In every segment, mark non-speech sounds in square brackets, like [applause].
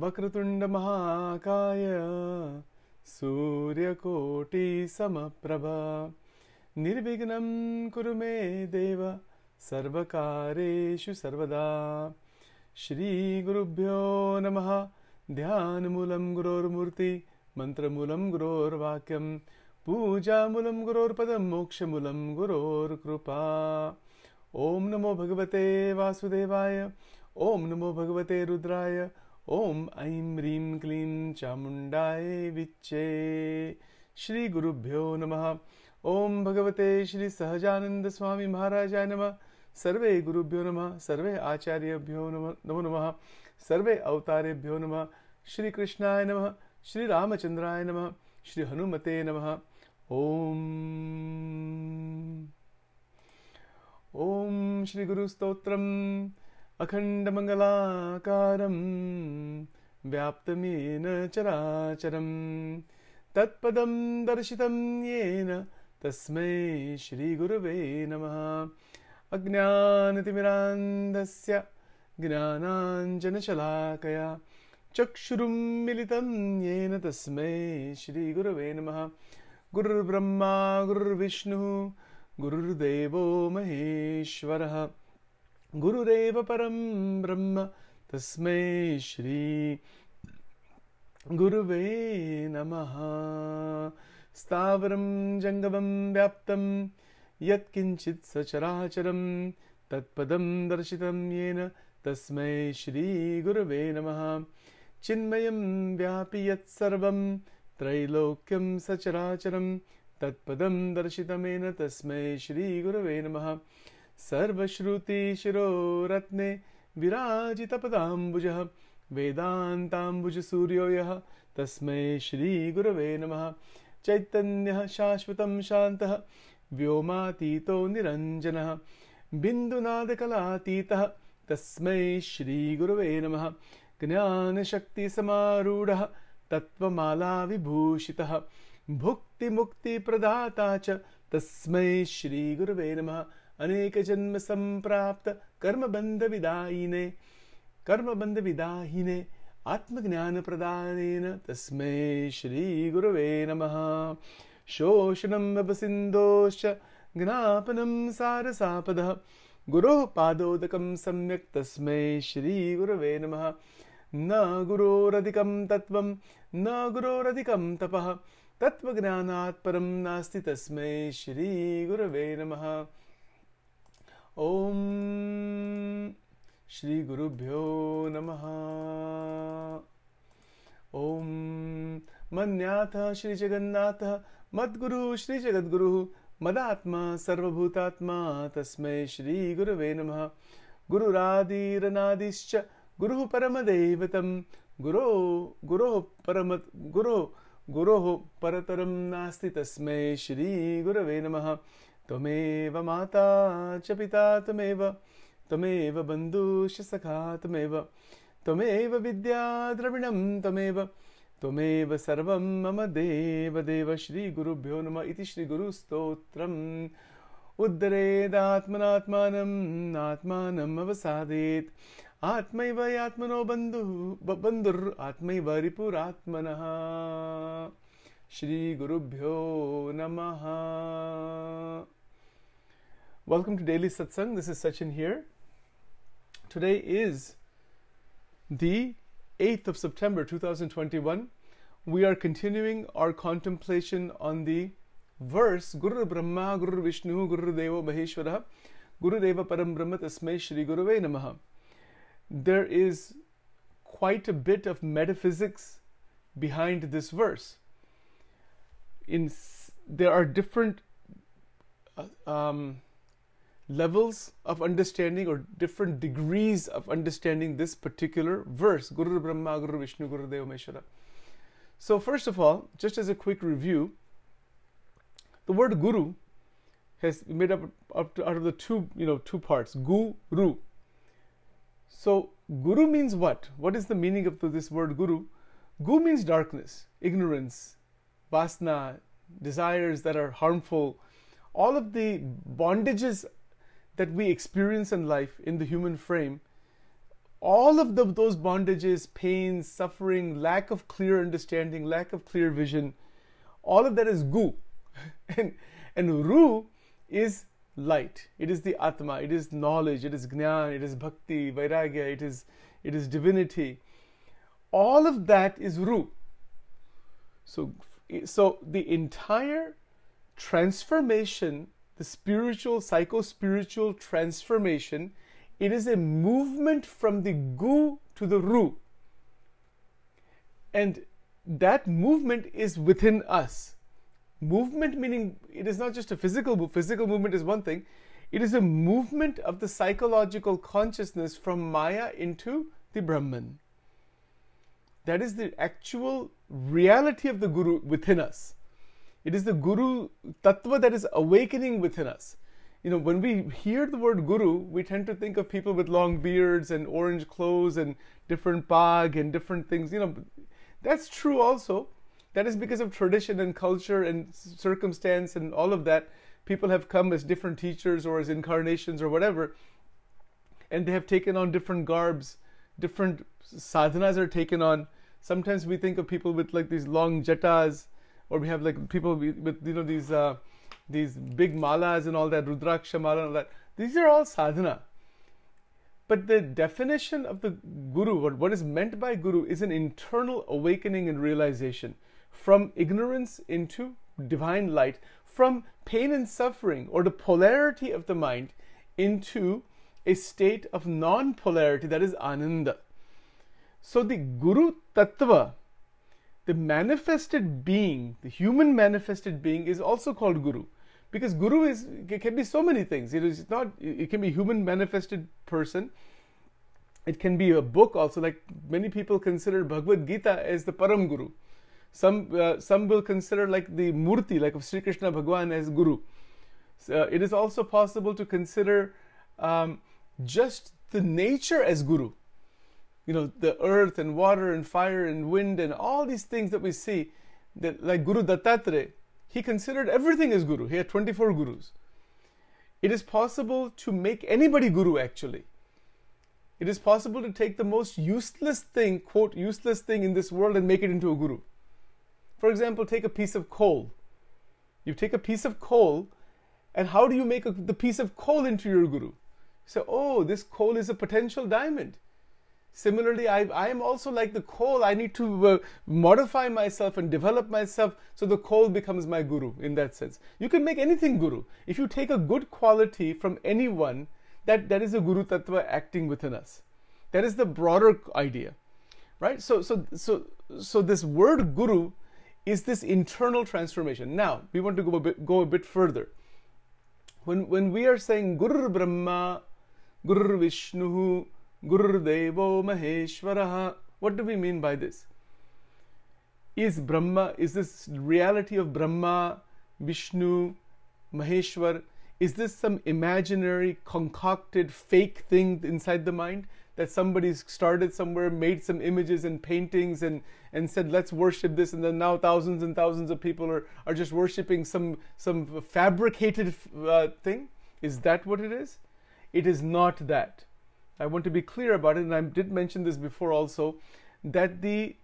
वक्रतुण्डमहाकाय सूर्यकोटिसमप्रभा निर्विघ्नं कुरु मे देव, सर्वकारेषु सर्वदा। श्रीगुरुभ्यो नमः, ध्यानमूलं गुरोर्मूर्ति मन्त्रमूलं गुरोर्वाक्यं, पूजामूलं गुरोर्पदं, मोक्षमूलं गुरोर्कृपा। ॐ नमो भगवते वासुदेवाय ॐ नमो भगवते रुद्राय ॐ ऐं ह्रीं क्लीं चामुण्डाय विच्चे श्रीगुरुभ्यो नमः। ॐ भगवते श्रीसहजानन्दस्वामी महाराजाय नमः। सर्वे गुरुभ्यो नमः, सर्वे आचार्यभ्यो नमः, नमो नमः। सर्वे अवतारेभ्यो नमः। श्रीकृष्णाय नमः श्रीरामचन्द्राय नमः श्रीहनुमते नमः। ॐ ॐ श्रीगुरुस्तोत्रम् अखण्डमङ्गलाकारं व्याप्तमेन चराचरं। तत्पदं दर्शितं येन तस्मै श्रीगुरवे नमः। अज्ञानतिमिरान्धस्य ज्ञानाञ्जनशलाकया चक्षुरुं मिलितं येन तस्मै श्रीगुरवे नमः। गुरुर्ब्रह्मा गुरुर्विष्णुः गुरुर्देवो महेश्वरः गुरुरेव परं ब्रह्म। तस्मै श्री गुरुवे नमः। स्थावरं जङ्गमं व्याप्तं यत्किञ्चित् सचराचरं तत्पदं दर्शितं येन तस्मै श्रीगुरवे नमः। चिन्मयं व्यापि यत्सर्वं त्रैलोक्यं सचराचरं तत्पदं दर्शितमेन तस्मै श्रीगुरवे नमः सर्वश्रुतिशिरोरत्ने विराजितपदाम्बुजः वेदान्ताम्बुजसूर्यो यः तस्मै श्रीगुरवे नमः। चैतन्यः शाश्वतं शान्तः, व्योमातीतो निरञ्जनः। बिन्दुनादकलातीतः, तस्मै श्रीगुरवे नमः। ज्ञानशक्तिसमारूढः, तत्त्वमालाविभूषितः। भुक्तिमुक्तिप्रदाता च, तस्मै श्रीगुरवे नमः। अनेकजन्म सम्प्राप्त कर्मबन्ध विदायिने कर्मबन्ध विदाहिने आत्मज्ञानप्रदानेन तस्मै श्रीगुरवे नमः। शोषणम् अवसिन्धोश्च ज्ञापनं सारसापदः। गुरोः पादोदकं सम्यक् तस्मै श्रीगुरवे नमः। न गुरोरधिकं तत्त्वं न गुरोरधिकं तपः। तत्त्वज्ञानात् परं नास्ति तस्मै श्रीगुरवे नमः। ॐ श्रीगुरुभ्यो नमः। ॐ मन्याथः श्रीजगन्नाथः मद्गुरुः श्रीजगद्गुरुः मदात्मा सर्वभूतात्मा तस्मै श्रीगुरवे नमः। गुरुरादिरनादिश्च गुरुः परमदैवतं गुरो गुरोः परम गुरो गुरोः परतरं नास्ति तस्मै श्रीगुरवे नमः त्वमेव माता च पिता त्वमेव त्वमेव बन्धुश्च सखा त्वमेव त्वमेव विद्या द्रविणं त्वमेव त्वमेव सर्वं मम देवदेव श्रीगुरुभ्यो नमः इति श्रीगुरुस्तोत्रम्। उद्धरेदात्मनात्मानम् आत्मानम् अवसादेत्। आत्मैव यात्मनो बन्धुः बन्धुर् आत्मैव रिपुरात्मनः। श्रीगुरुभ्यो नमः। Welcome to Daily Satsang. This is Sachin here. Today is the 8th of September 2021. We are continuing our contemplation on the verse Guru Brahma, Guru Vishnu, Guru Deva Maheshwara, Guru Deva Param Brahma Tasmai Shri Guruve Namaha. There is quite a bit of metaphysics behind this verse. In there are different uh, um, levels of understanding or different degrees of understanding this particular verse Guru Brahma, Guru Vishnu, Guru Deva Maheshwara. So, first of all, just as a quick review, the word Guru has made up, up to, out of the two, you know, two parts. Guru. So, Guru means what? What is the meaning of this word Guru? Gu means darkness, ignorance, vasna, desires that are harmful, all of the bondages that we experience in life in the human frame all of the, those bondages, pains, suffering, lack of clear understanding, lack of clear vision, all of that is gu. [laughs] and, and ru is light. It is the atma. It is knowledge. It is jnana. It is bhakti, vairagya. It is, it is divinity. All of that is ru. So, so the entire transformation, the spiritual, psycho spiritual transformation, it is a movement from the gu to the ru. And that movement is within us. Movement meaning it is not just a physical move. Physical movement is one thing. It is a movement of the psychological consciousness from Maya into the Brahman. That is the actual reality of the Guru within us. It is the Guru Tattva that is awakening within us. You know, when we hear the word Guru, we tend to think of people with long beards and orange clothes and different bag and different things. You know, that's true also. That is because of tradition and culture and circumstance and all of that. People have come as different teachers or as incarnations or whatever, and they have taken on different garbs. Different sadhanas are taken on. Sometimes we think of people with like these long jatas or we have like people with you know these uh, these big malas and all that rudraksha mala and all that. These are all sadhana. But the definition of the guru what, what is meant by guru is an internal awakening and realization from ignorance into divine light from pain and suffering or the polarity of the mind into a state of non-polarity that is ananda. So the guru tattva the manifested being, the human manifested being, is also called Guru. Because Guru is can be so many things. It is not it can be human manifested person. It can be a book also. Like many people consider Bhagavad Gita as the Param Guru. Some uh, some will consider like the Murti, like of Sri Krishna Bhagwan as Guru. So, it is also possible to consider um, just the nature as Guru you know, the earth and water and fire and wind and all these things that we see, that like Guru Dattatreya, he considered everything as Guru. He had 24 Gurus. It is possible to make anybody Guru actually. It is possible to take the most useless thing, quote, useless thing in this world and make it into a Guru. For example, take a piece of coal. You take a piece of coal, and how do you make a, the piece of coal into your Guru? So, oh, this coal is a potential diamond. Similarly, I, am also like the coal. I need to uh, modify myself and develop myself so the coal becomes my guru in that sense. You can make anything guru. If you take a good quality from anyone, that, that is a guru tattva acting within us. That is the broader idea. Right? So, so, so, so this word guru is this internal transformation. Now, we want to go a bit, go a bit further. When, when we are saying Guru Brahma, Guru Vishnu, Devo Maheshwaraha. What do we mean by this? Is Brahma, is this reality of Brahma, Vishnu, Maheshwar, is this some imaginary, concocted, fake thing inside the mind? That somebody started somewhere, made some images and paintings and, and said, let's worship this, and then now thousands and thousands of people are, are just worshiping some, some fabricated uh, thing? Is that what it is? It is not that. I want to be clear about it, and I did mention this before also, that the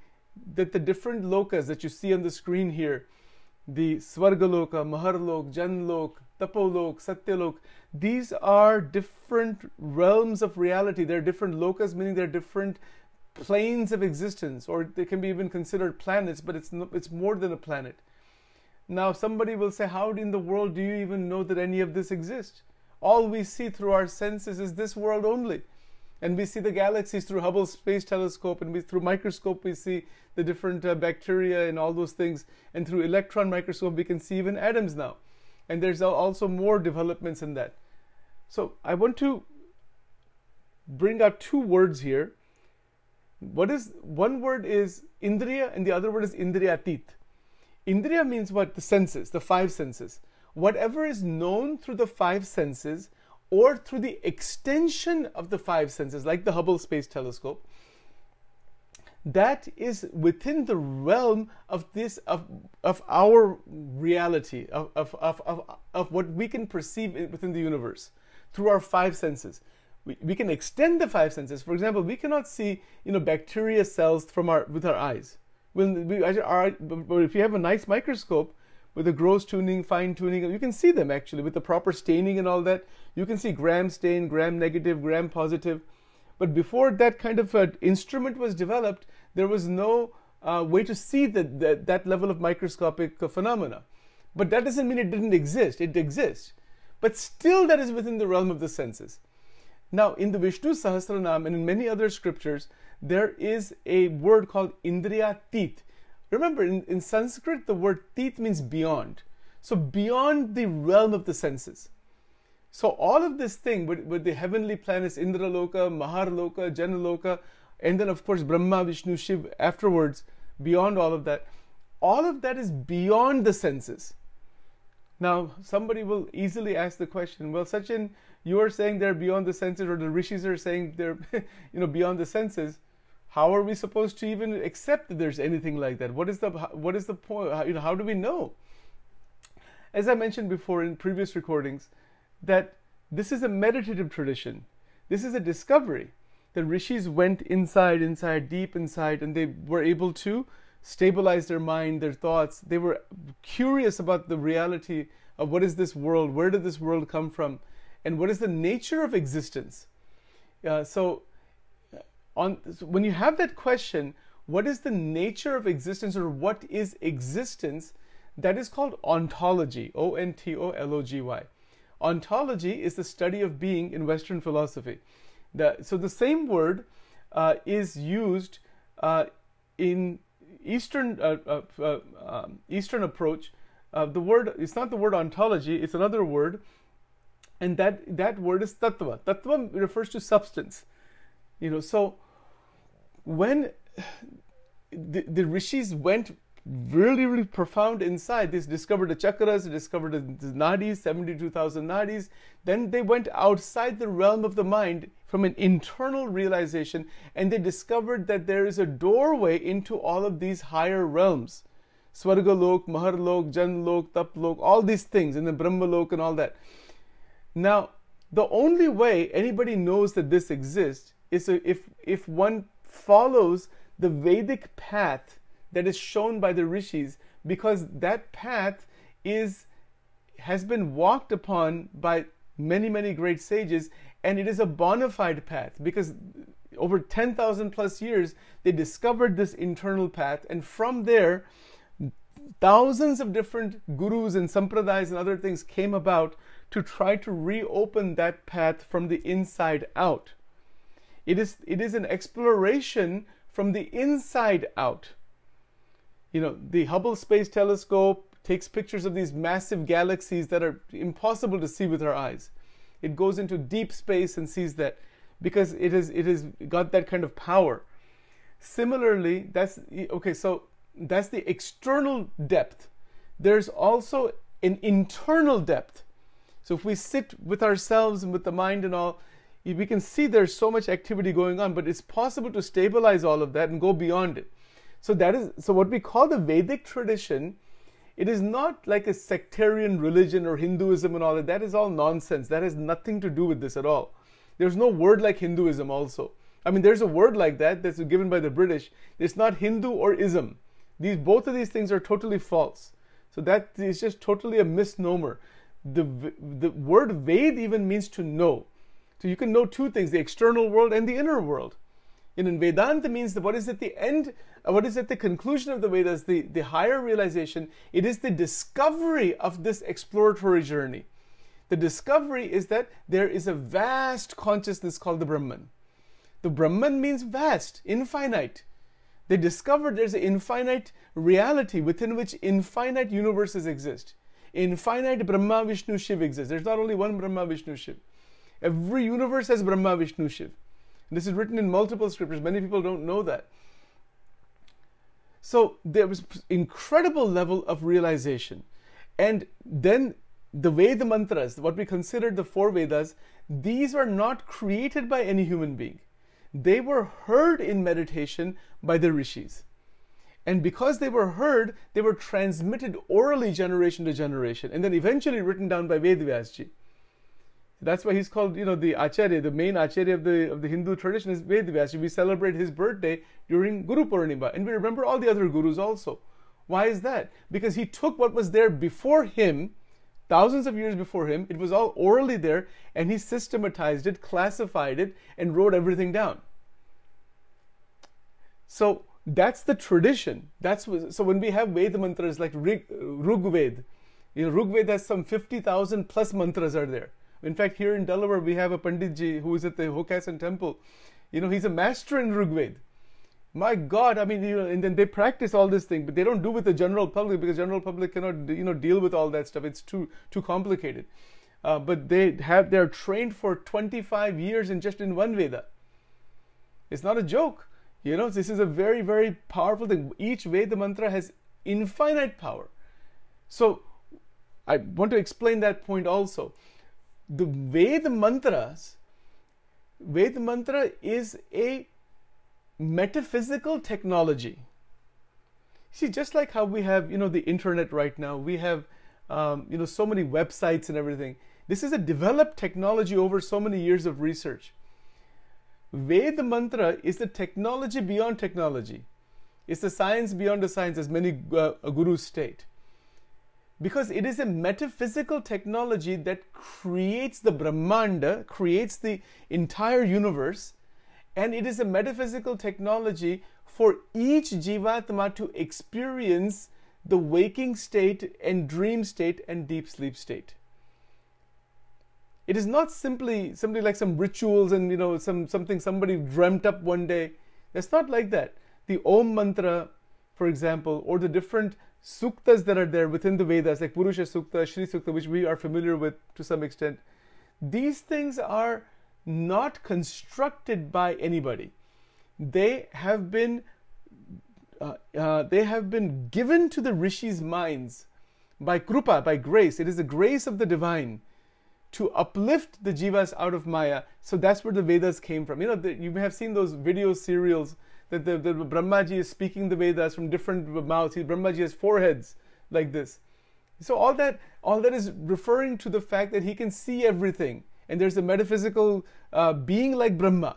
that the different lokas that you see on the screen here, the Svargaloka, Maharlok, Janlok, Tapolok, Satyalok, these are different realms of reality. They're different lokas, meaning they're different planes of existence, or they can be even considered planets, but it's no, it's more than a planet. Now, somebody will say, How in the world do you even know that any of this exists? All we see through our senses is this world only and we see the galaxies through Hubble Space Telescope, and we, through microscope we see the different uh, bacteria and all those things, and through electron microscope we can see even atoms now, and there's also more developments in that. So I want to bring out two words here. What is one word is indriya, and the other word is indriyatit. Indriya means what? The senses, the five senses. Whatever is known through the five senses or through the extension of the five senses, like the Hubble Space Telescope, that is within the realm of this of, of our reality of, of, of, of, of what we can perceive within the universe through our five senses we, we can extend the five senses. For example, we cannot see you know bacteria cells from our with our eyes. When we our, but if you have a nice microscope with a gross tuning, fine tuning, you can see them actually with the proper staining and all that. You can see gram stain, gram negative, gram positive. But before that kind of uh, instrument was developed, there was no uh, way to see that, that, that level of microscopic uh, phenomena. But that doesn't mean it didn't exist. It exists. But still, that is within the realm of the senses. Now, in the Vishnu Sahasranam and in many other scriptures, there is a word called Indriya Tit. Remember, in, in Sanskrit, the word Tit means beyond. So, beyond the realm of the senses. So, all of this thing with, with the heavenly planets, Indraloka, Maharloka, Janaloka, and then, of course, Brahma, Vishnu, Shiv afterwards, beyond all of that, all of that is beyond the senses. Now, somebody will easily ask the question, well, Sachin, you are saying they're beyond the senses, or the rishis are saying they're, [laughs] you know, beyond the senses. How are we supposed to even accept that there's anything like that? What is the what is the point? How, you know, how do we know? As I mentioned before in previous recordings, that this is a meditative tradition. This is a discovery. The rishis went inside, inside, deep inside, and they were able to stabilize their mind, their thoughts. They were curious about the reality of what is this world, where did this world come from, and what is the nature of existence. Uh, so, on when you have that question, what is the nature of existence, or what is existence? That is called ontology. O N T O L O G Y. Ontology is the study of being in Western philosophy. The, so the same word uh, is used uh, in Eastern uh, uh, uh, um, Eastern approach, uh, the word it's not the word ontology; it's another word, and that that word is tattva. Tattva refers to substance. You know, so when the, the rishis went really, really profound inside. They discovered the chakras, they discovered the nadis, 72,000 nadis. Then they went outside the realm of the mind from an internal realization and they discovered that there is a doorway into all of these higher realms. Swargalok, Maharlok, Janlok, Taplok, all these things, and then Brahmalok and all that. Now, the only way anybody knows that this exists is if, if one follows the Vedic path that is shown by the rishis because that path is has been walked upon by many many great sages and it is a bona fide path because over 10,000 plus years they discovered this internal path and from there thousands of different gurus and sampradayas and other things came about to try to reopen that path from the inside out it is it is an exploration from the inside out you know, the Hubble Space Telescope takes pictures of these massive galaxies that are impossible to see with our eyes. It goes into deep space and sees that because it is it has got that kind of power. Similarly, that's okay, so that's the external depth. There's also an internal depth. So if we sit with ourselves and with the mind and all, we can see there's so much activity going on, but it's possible to stabilize all of that and go beyond it. So that is so what we call the Vedic tradition. It is not like a sectarian religion or Hinduism and all that. That is all nonsense. That has nothing to do with this at all. There's no word like Hinduism also. I mean, there's a word like that that's given by the British. It's not Hindu or ism. These both of these things are totally false. So that is just totally a misnomer. The the word Ved even means to know. So you can know two things: the external world and the inner world. And in Vedanta means that what is at the end uh, what is at the conclusion of the Vedas, the, the higher realization, it is the discovery of this exploratory journey. The discovery is that there is a vast consciousness called the Brahman. The Brahman means vast, infinite. They discovered there's an infinite reality within which infinite universes exist. Infinite Brahma, Vishnu, Shiv exists. There's not only one Brahma, Vishnu, Shiv. Every universe has Brahma, Vishnu, Shiv. This is written in multiple scriptures. Many people don't know that. So there was incredible level of realization. And then the Veda mantras, what we consider the four Vedas, these were not created by any human being. They were heard in meditation by the rishis. And because they were heard, they were transmitted orally generation to generation and then eventually written down by Vedvyasji. That's why he's called, you know, the Acharya, the main Acharya of the of the Hindu tradition is Ved Vyasa. We celebrate his birthday during Guru Purnima, and we remember all the other gurus also. Why is that? Because he took what was there before him, thousands of years before him, it was all orally there, and he systematized it, classified it, and wrote everything down. So that's the tradition. That's what, so when we have Veda mantras like Rig, Rugved, you know, Rugved has some 50,000 plus mantras are there. In fact, here in Delaware, we have a Panditji who is at the Hockessin temple. You know, he's a master in Rigved. My God, I mean, you know, and then they practice all this thing, but they don't do with the general public because general public cannot, you know, deal with all that stuff. It's too too complicated. Uh, but they have they're trained for 25 years in just in one Veda. It's not a joke. You know, this is a very very powerful thing. Each Veda mantra has infinite power. So I want to explain that point also the Ved mantras, Ved mantra is a metaphysical technology. See, just like how we have, you know, the internet right now, we have, um, you know, so many websites and everything. This is a developed technology over so many years of research. Ved mantra is the technology beyond technology. It's the science beyond the science, as many uh, gurus state because it is a metaphysical technology that creates the Brahmanda, creates the entire universe, and it is a metaphysical technology for each Jivatma to experience the waking state and dream state and deep sleep state. It is not simply simply like some rituals and you know some something somebody dreamt up one day. It's not like that. The Om mantra, for example, or the different suktas that are there within the Vedas, like Purusha Sukta, Shri Sukta, which we are familiar with to some extent, these things are not constructed by anybody. They have been uh, uh, they have been given to the rishis' minds by krupa, by grace. It is the grace of the divine to uplift the jivas out of Maya. So that's where the Vedas came from. You know, the, you may have seen those video serials that the, the Brahmaji is speaking the Vedas from different mouths. He, Brahmaji has four heads like this. So all that all that is referring to the fact that he can see everything, and there's a metaphysical uh, being like Brahma.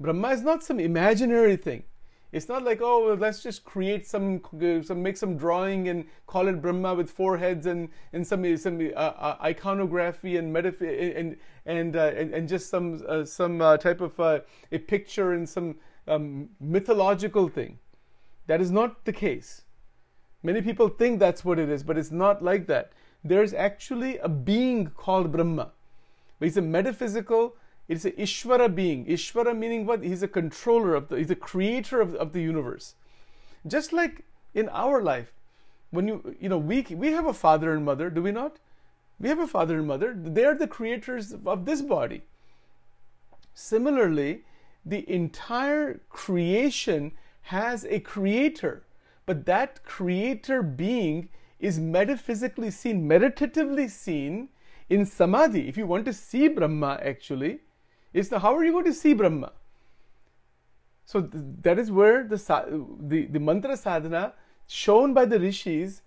Brahma is not some imaginary thing. It's not like oh let's just create some some make some drawing and call it Brahma with four heads and and some some uh, uh, iconography and metaph- and and, uh, and, and just some uh, some uh, type of a picture and some a mythological thing. That is not the case. Many people think that's what it is, but it's not like that. There's actually a being called Brahma. But he's a metaphysical, it's an Ishvara being. Ishvara meaning what? He's a controller of the, he's a creator of, of the universe. Just like in our life, when you, you know, we, we have a father and mother, do we not? We have a father and mother. They are the creators of this body. Similarly, the entire creation has a creator, but that creator being is metaphysically seen, meditatively seen in samadhi. If you want to see Brahma, actually, is the how are you going to see Brahma? So th- that is where the, the the mantra sadhana shown by the rishis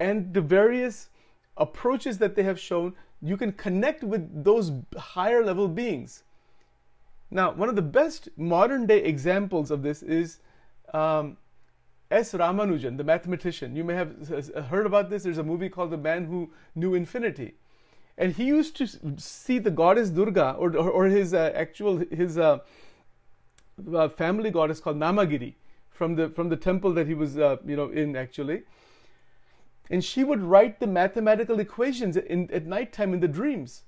and the various approaches that they have shown, you can connect with those higher level beings. Now, one of the best modern day examples of this is um, S. Ramanujan, the mathematician. You may have heard about this. There's a movie called The Man Who Knew Infinity. And he used to see the goddess Durga, or, or, his uh, actual, his uh, uh, family goddess called Namagiri, from the, from the temple that he was, uh, you know, in actually. And she would write the mathematical equations in, at nighttime in the dreams.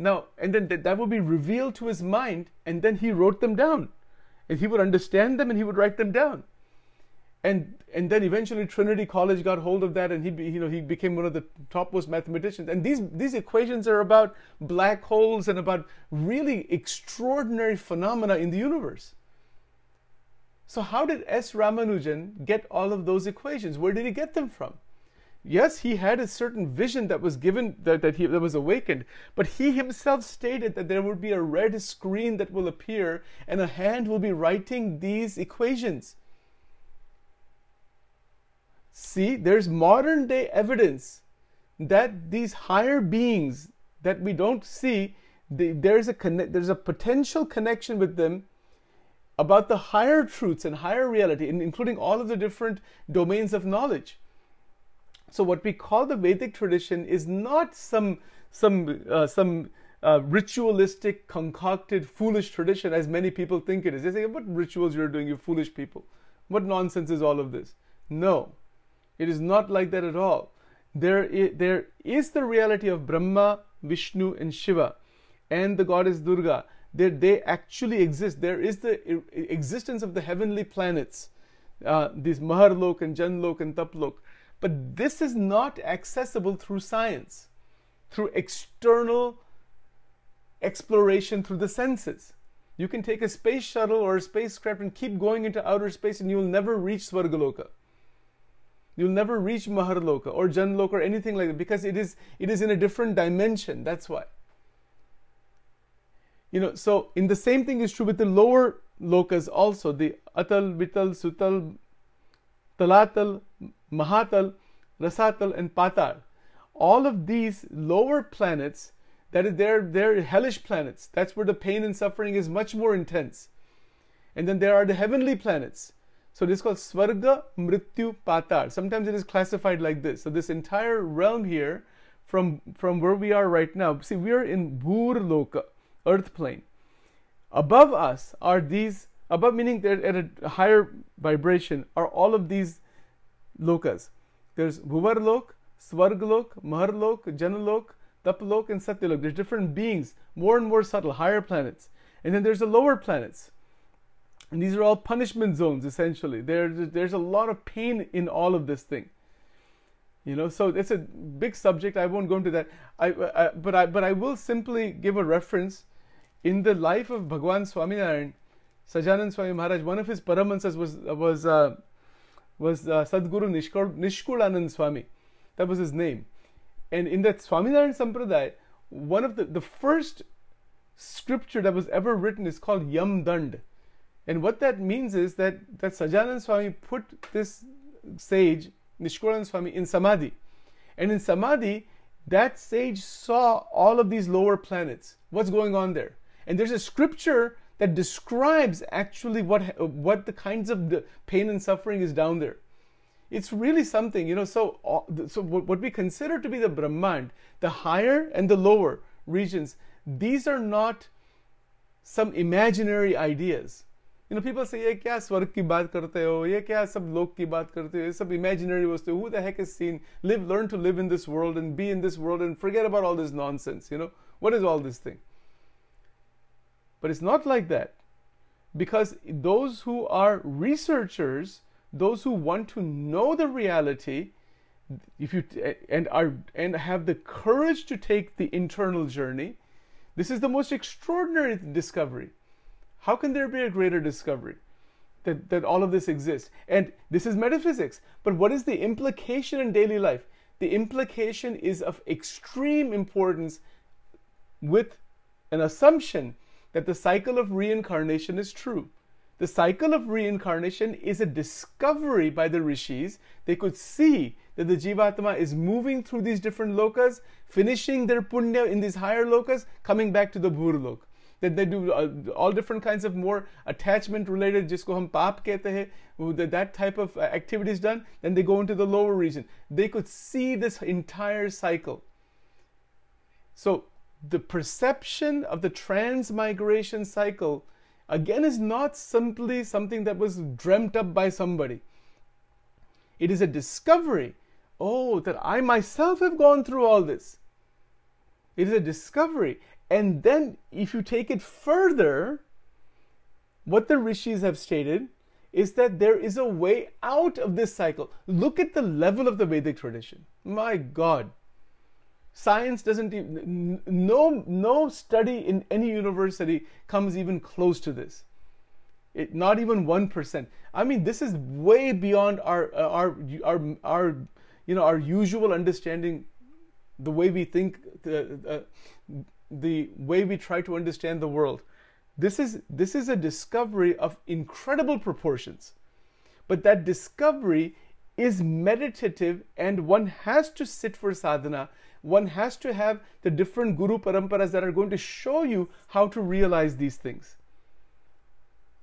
Now, and then that would be revealed to his mind, and then he wrote them down. And he would understand them and he would write them down. And and then eventually Trinity College got hold of that, and he you know he became one of the topmost mathematicians. And these these equations are about black holes and about really extraordinary phenomena in the universe. So how did S. Ramanujan get all of those equations? Where did he get them from? Yes, he had a certain vision that was given, that, that, he, that was awakened, but he himself stated that there would be a red screen that will appear and a hand will be writing these equations. See, there's modern day evidence that these higher beings, that we don't see the, there's a there's a potential connection with them about the higher truths and higher reality, including all of the different domains of knowledge. So, what we call the Vedic tradition is not some some uh, some uh, ritualistic, concocted, foolish tradition, as many people think it is. They say, "What rituals you're doing, you foolish people? What nonsense is all of this?" No, it is not like that at all. There is, there is the reality of Brahma, Vishnu, and Shiva, and the goddess Durga. They, they actually exist. There is the existence of the heavenly planets, uh, these Maharlok and Janlok and Taplok. But this is not accessible through science, through external exploration through the senses. You can take a space shuttle or a spacecraft and keep going into outer space and you will never reach Svargaloka. You'll never reach Maharloka or Janloka or anything like that because it is it is in a different dimension. That's why. You know, so in the same thing is true with the lower lokas also, the Atal, Vital, Sutal, Talatal, Mahatal, Rasatal, and Patal. All of these lower planets, that is, they're, they're hellish planets. That's where the pain and suffering is much more intense. And then there are the heavenly planets. So this is called Svarga Mrityu Patal. Sometimes it is classified like this. So this entire realm here, from, from where we are right now, see, we are in Bhur Loka, earth plane. Above us are these, above meaning they're at a higher vibration, are all of these lokas. There's Bhuvarlok, Svarglok, Maharlok, Janalok, Taplok, and Satyalok. There's different beings, more and more subtle, higher planets. And then there's the lower planets. And these are all punishment zones, essentially. There, there's a lot of pain in all of this thing. You know, so it's a big subject. I won't go into that. I, I, but I, but I will simply give a reference in the life of Bhagwan Swaminarayan. Sahajanand Swami Maharaj, one of his paramahansas was was uh, was uh, Sadguru Nishkul, Nishkulanand Swami. That was his name. And in that Swaminarayan Sampradaya, one of the, the first scripture that was ever written is called Yam Dand. And what that means is that, that Sahajanand Swami put this sage, Nishkulanand Swami, in Samadhi. And in Samadhi, that sage saw all of these lower planets. What's going on there? And there's a scripture that describes actually what what the kinds of pain and suffering is down there. It's really something you know so so what we consider to be the brahman the higher and the lower regions these are not some imaginary ideas. You know people say ye kya swarg ki baat karte ho? Ye kya sab lok ki baat karte ho? Sab imaginary was to who the heck is seen live learn to live in this world and be in this world and forget about all this nonsense you know? What is all this thing? But it's not like that. Because those who are researchers, those who want to know the reality, if you and are and have the courage to take the internal journey, this is the most extraordinary discovery. How can there be a greater discovery? That, that all of this exists. And this is metaphysics. But what is the implication in daily life? The implication is of extreme importance with an assumption that the cycle of reincarnation is true. The cycle of reincarnation is a discovery by the rishis. They could see that the Jivatma is moving through these different lokas, finishing their punya in these higher lokas, coming back to the bhurlok. That they do uh, all different kinds of more attachment related, jisko hum paap kehte hai, that, type of uh, activities done, then they go into the lower region. They could see this entire cycle. So the perception of the transmigration cycle again is not simply something that was dreamt up by somebody. It is a discovery. Oh, that I myself have gone through all this. It is a discovery. And then, if you take it further, what the rishis have stated is that there is a way out of this cycle. Look at the level of the Vedic tradition. My God. Science doesn't even, no, no study in any university comes even close to this. It, not even 1%. I mean, this is way beyond our, uh, our, our, our, you know, our usual understanding, the way we think, the, uh, the way we try to understand the world. This is, this is a discovery of incredible proportions. But that discovery is meditative and one has to sit for sadhana one has to have the different guru paramparas that are going to show you how to realize these things.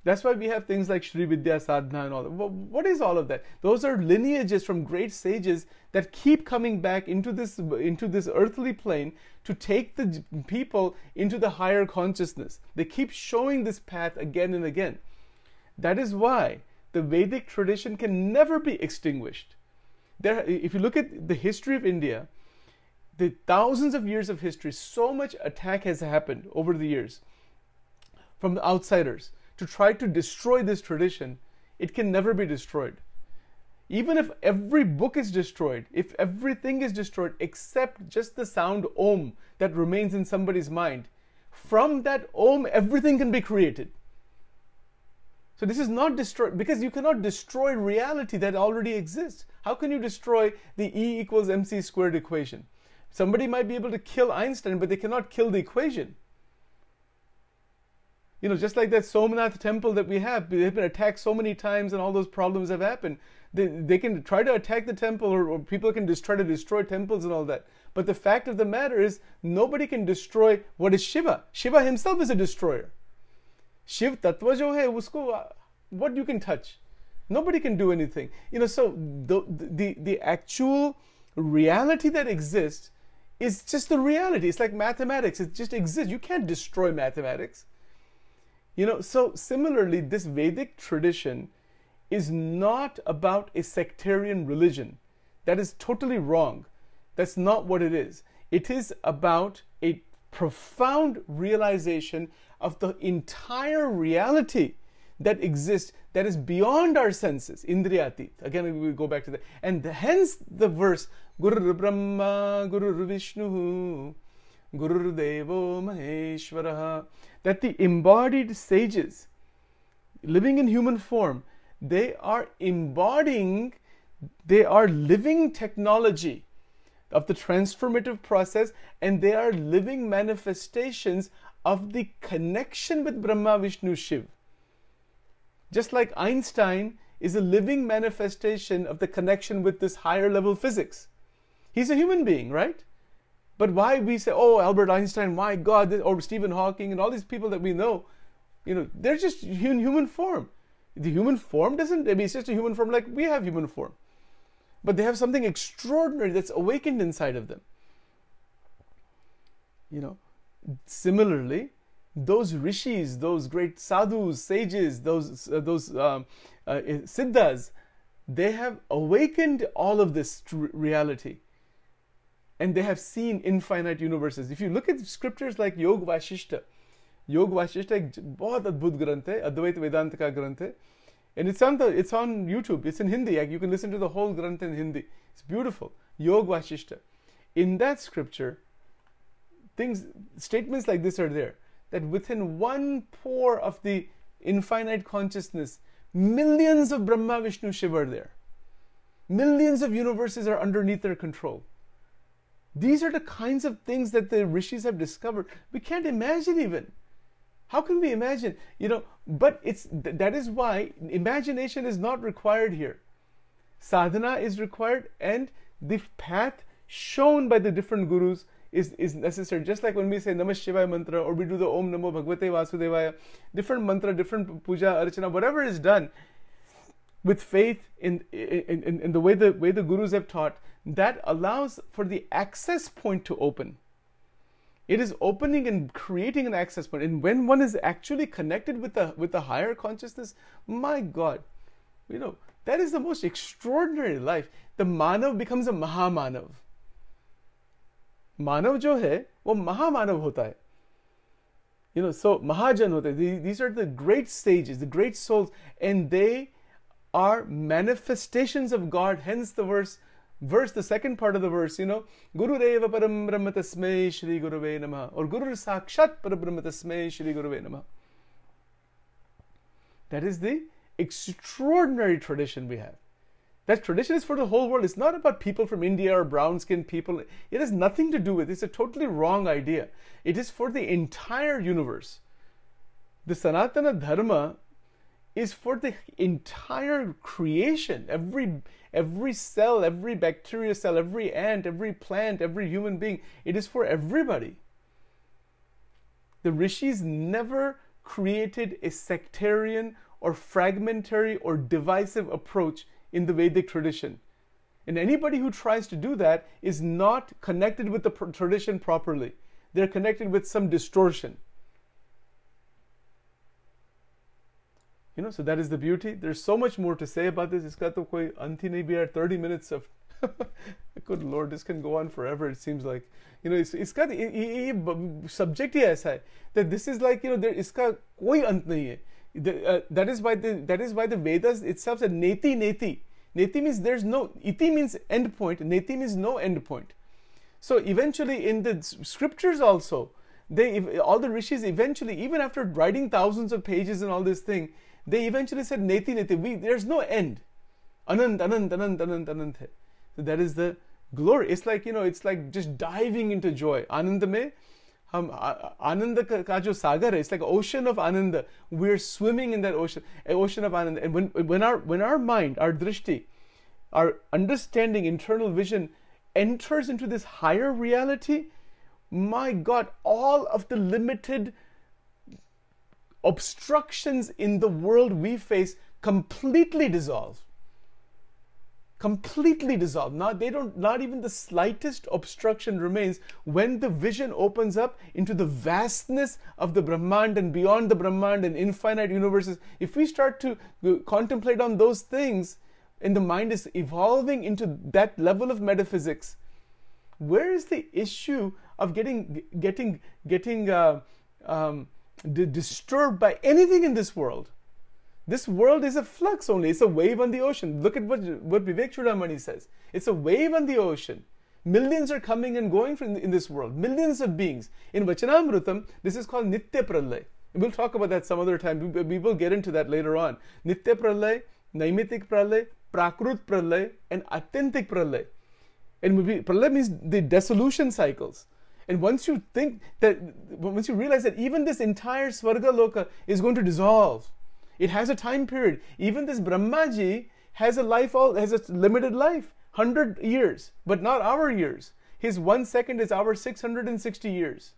That's why we have things like Sri Vidya Sadhana and all that. What is all of that? Those are lineages from great sages that keep coming back into this into this earthly plane to take the people into the higher consciousness. They keep showing this path again and again. That is why the Vedic tradition can never be extinguished. There, if you look at the history of India, the thousands of years of history, so much attack has happened over the years from the outsiders to try to destroy this tradition, it can never be destroyed. Even if every book is destroyed, if everything is destroyed except just the sound Om that remains in somebody's mind, from that Om, everything can be created. So this is not destroyed because you cannot destroy reality that already exists. How can you destroy the E equals mc squared equation? Somebody might be able to kill Einstein, but they cannot kill the equation. You know, just like that Somnath temple that we have, they've been attacked so many times and all those problems have happened. They, they can try to attack the temple or, or people can just try to destroy temples and all that. But the fact of the matter is, nobody can destroy what is Shiva. Shiva himself is a destroyer. Shiv Tattva jo hai, usko, uh, what you can touch. Nobody can do anything. You know, so the, the, the actual reality that exists is just the reality. It's like mathematics. It just exists. You can't destroy mathematics. You know, so similarly, this Vedic tradition is not about a sectarian religion. That is totally wrong. That's not what it is. It is about a profound realization of the entire reality that exists that is beyond our senses, indriyatit. Again, we go back to that. And hence the verse, Guru Brahma, Guru Vishnu, Guru Devo Maheshwaraha that the embodied sages living in human form they are embodying they are living technology of the transformative process and they are living manifestations of the connection with brahma vishnu shiv just like einstein is a living manifestation of the connection with this higher level physics he's a human being right but why we say, oh, Albert Einstein, my God, or Stephen Hawking, and all these people that we know, you know, they're just in human form. The human form doesn't, I mean, it's just a human form like we have human form. But they have something extraordinary that's awakened inside of them. You know, similarly, those rishis, those great sadhus, sages, those, uh, those um, uh, siddhas, they have awakened all of this reality and they have seen infinite universes. If you look at scriptures like Yog Vashishta, Yog Vashishta एक बहुत अद्भुत ग्रंथ है अद्वैत वेदांत का ग्रंथ है and it's on the it's on YouTube. It's in Hindi. You can listen to the whole Granth in Hindi. It's beautiful. Yog Vashishta. In that scripture, things statements like this are there that within one pore of the infinite consciousness, millions of Brahma, Vishnu, Shiva are there. Millions of universes are underneath their control. These are the kinds of things that the rishis have discovered. We can't imagine even. How can we imagine? You know, but it's that is why imagination is not required here. Sadhana is required, and the path shown by the different gurus is, is necessary. Just like when we say Namah Shivaya mantra or we do the Om Namo Bhagavate Vasudevaya, different mantra, different puja, archana, whatever is done with faith in, in, in, in the way the way the gurus have taught, that allows for the access point to open. It is opening and creating an access point. And when one is actually connected with the with the higher consciousness, my God, you know, that is the most extraordinary life. The manav becomes a mahamanav. मानव जो है, वो महामानव होता है। You know so महाजन होते these are the great stages the great souls and they are manifestation of God hence the verse verse the second part of the verse you know Gurudev param Brahma तस्मे श्री गुरुवे नमः और गुरु साक्षात पर ब्रह्म तस्मे श्री गुरुवे नम that is the extraordinary tradition we have That tradition is for the whole world. It's not about people from India or brown skinned people. It has nothing to do with it. It's a totally wrong idea. It is for the entire universe. The Sanatana Dharma is for the entire creation. Every every cell, every bacteria cell, every ant, every plant, every human being. It is for everybody. The rishis never created a sectarian or fragmentary or divisive approach in the Vedic tradition. And anybody who tries to do that is not connected with the tradition properly. They're connected with some distortion. You know, so that is the beauty. There's so much more to say about this. Iska to koi anti nahi biya. 30 minutes of [laughs] good lord, this can go on forever. It seems like you know, iska subject hi aisa hai that this is like you know, there iska koi ant nahi hai uh, that is why the that is why the Vedas itself said neti neti. Neti means there's no iti means end point. Neti means no end point. So eventually in the scriptures also, they all the rishis eventually even after writing thousands of pages and all this thing, they eventually said neti neti. We there's no end. Anand anand anand anand anand. So that is the glory. It's like you know, it's like just diving into joy. Anand mein हम आनंद का जो सागर है it's like ocean of ananda we're swimming in that ocean ocean of ananda and when when our when our mind our drishti our understanding internal vision enters into this higher reality my god all of the limited obstructions in the world we face completely dissolve completely dissolved. Now they don't, not even the slightest obstruction remains when the vision opens up into the vastness of the Brahmand and beyond the Brahmand and infinite universes. If we start to contemplate on those things, and the mind is evolving into that level of metaphysics, where is the issue of getting getting getting uh, um, disturbed by anything in this world? This world is a flux only. It's a wave on the ocean. Look at what, what Vivek Chudamani says. It's a wave on the ocean. Millions are coming and going from in this world. Millions of beings. In Vachanamrutam, this is called Nitya Pralay. We'll talk about that some other time. We will get into that later on. Nitya Pralay, Naimitik Pralay, Prakrut Pralay, and Atyantik Pralay. And Pralay means the dissolution cycles. And once you think that, once you realize that even this entire Svarga Loka is going to dissolve, it has a time period. Even this Brahmaji has a life, all, has a limited life, 100 years, but not our years. His one second is our 660 years.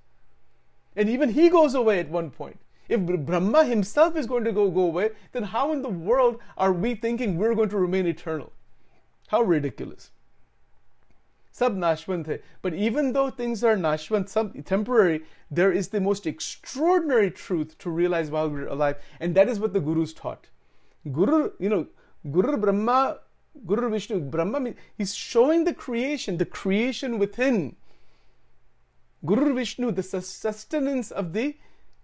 And even he goes away at one point. If Brahma himself is going to go, go away, then how in the world are we thinking we're going to remain eternal? How ridiculous. Sab nashwant hai. But even though things are nashwant, some temporary, there is the most extraordinary truth to realize while we're alive, and that is what the gurus taught. Guru, you know, Guru Brahma, Guru Vishnu, Brahma, he's showing the creation, the creation within. Guru Vishnu, the sustenance of the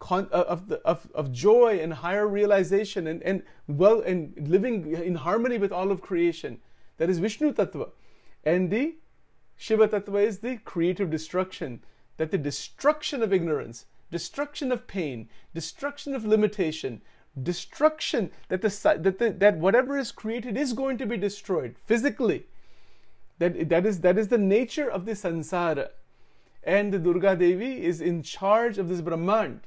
uh, of the of, of joy and higher realization and, and well and living in harmony with all of creation. That is Vishnu Tattva. And the Shiva Tattva is the creative destruction, that the destruction of ignorance, destruction of pain, destruction of limitation, destruction that the that the, that whatever is created is going to be destroyed physically. That that is that is the nature of the sansara, and the Durga Devi is in charge of this Brahmand.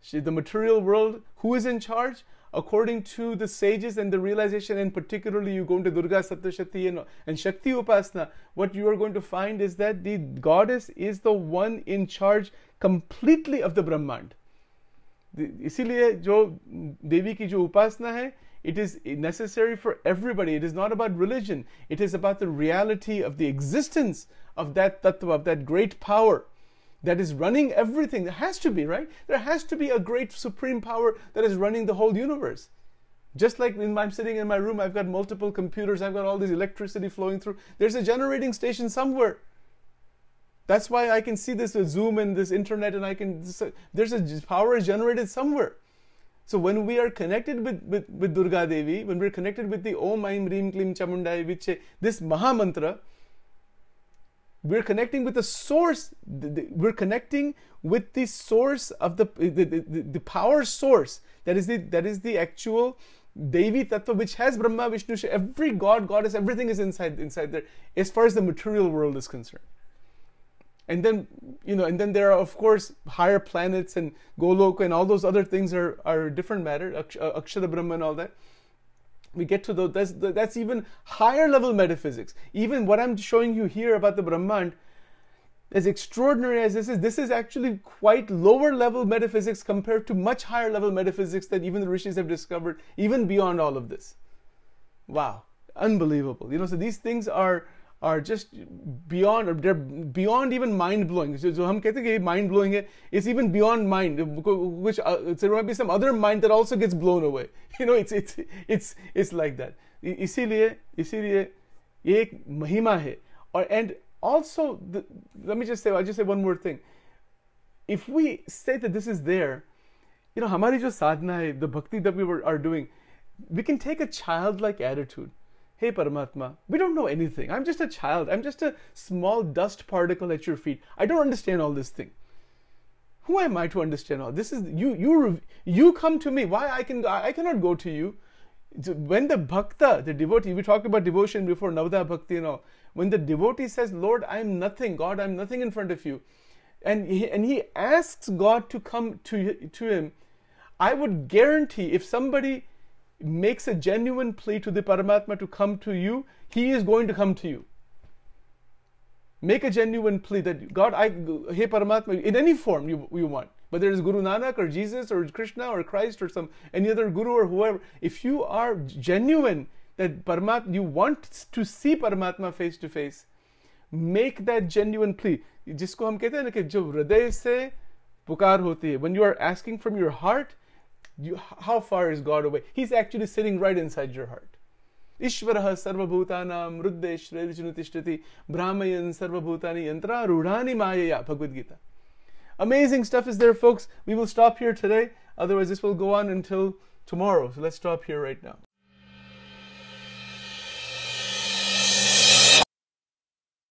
She, the material world. Who is in charge? according to the sages and the realization, and particularly you go into Durga Saptashati and, and Shakti Upasana, what you are going to find is that the goddess is the one in charge completely of the Brahmand. इसीलिए जो देवी की जो उपासना है it is necessary for everybody. It is not about religion. It is about the reality of the existence of that tattva, of that great power that is running everything. There has to be, right? There has to be a great supreme power that is running the whole universe. Just like when I'm sitting in my room, I've got multiple computers, I've got all this electricity flowing through. There's a generating station somewhere. That's why I can see this Zoom and this internet, and I can. There's a power generated somewhere. So when we are connected with, with, with Durga Devi, when we're connected with the Om Aim Reem Klim Chamundai Viche, this Maha Mantra, we're connecting with the source we're connecting with the source of the the, the, the power source. That is the that is the actual devi tattva which has brahma vishnu every god goddess everything is inside inside there as far as the material world is concerned. And then you know and then there are of course higher planets and goloka and all those other things are are different matter uh, akshara brahma and all that we get to the, that's that's even higher level metaphysics. Even what i'm showing you here about the brahmand as extraordinary as this is this is actually quite lower level metaphysics compared to much higher level metaphysics that even the rishis have discovered even beyond all of this. Wow. Unbelievable. You know so these things are are just beyond or they're beyond even mind blowing so, so hum kehte hain mind blowing hai it's even beyond mind which uh, there might be some other mind that also gets blown away [laughs] you know it's it's it's it's like that इसीलिए इसीलिए ये एक महिमा है और and also the, let me just say I just say one more thing if we say that this is there you know हमारी जो साधना है the bhakti that we were, are doing we can take a childlike attitude Hey Paramatma, we don't know anything. I'm just a child. I'm just a small dust particle at your feet. I don't understand all this thing. Who am I to understand all this? Is you you you come to me. Why I can I cannot go to you. When the bhakta, the devotee, we talked about devotion before Navadha Bhakti and all. When the devotee says, Lord, I'm nothing, God, I'm nothing in front of you, and he, and he asks God to come to, to him, I would guarantee if somebody makes a genuine plea to the Paramatma to come to you, he is going to come to you. Make a genuine plea that God, I, hey Paramatma, in any form you, you want, whether it's Guru Nanak or Jesus or Krishna or Christ or some any other guru or whoever, if you are genuine that Paramatma, you want to see Paramatma face to face, make that genuine plea. जिसको हम कहते हैं ना कि जो हृदय से पुकार होती है when you are asking from your heart you, how far is God away? He's actually sitting right inside your heart. Ishvaraha sarvabhutanam ruddeshvredichinutishtrati bhramayan sarvabhutani yantra rudhani mayaya Bhagavad Gita. Amazing stuff is there, folks. We will stop here today. Otherwise, this will go on until tomorrow. So let's stop here right now.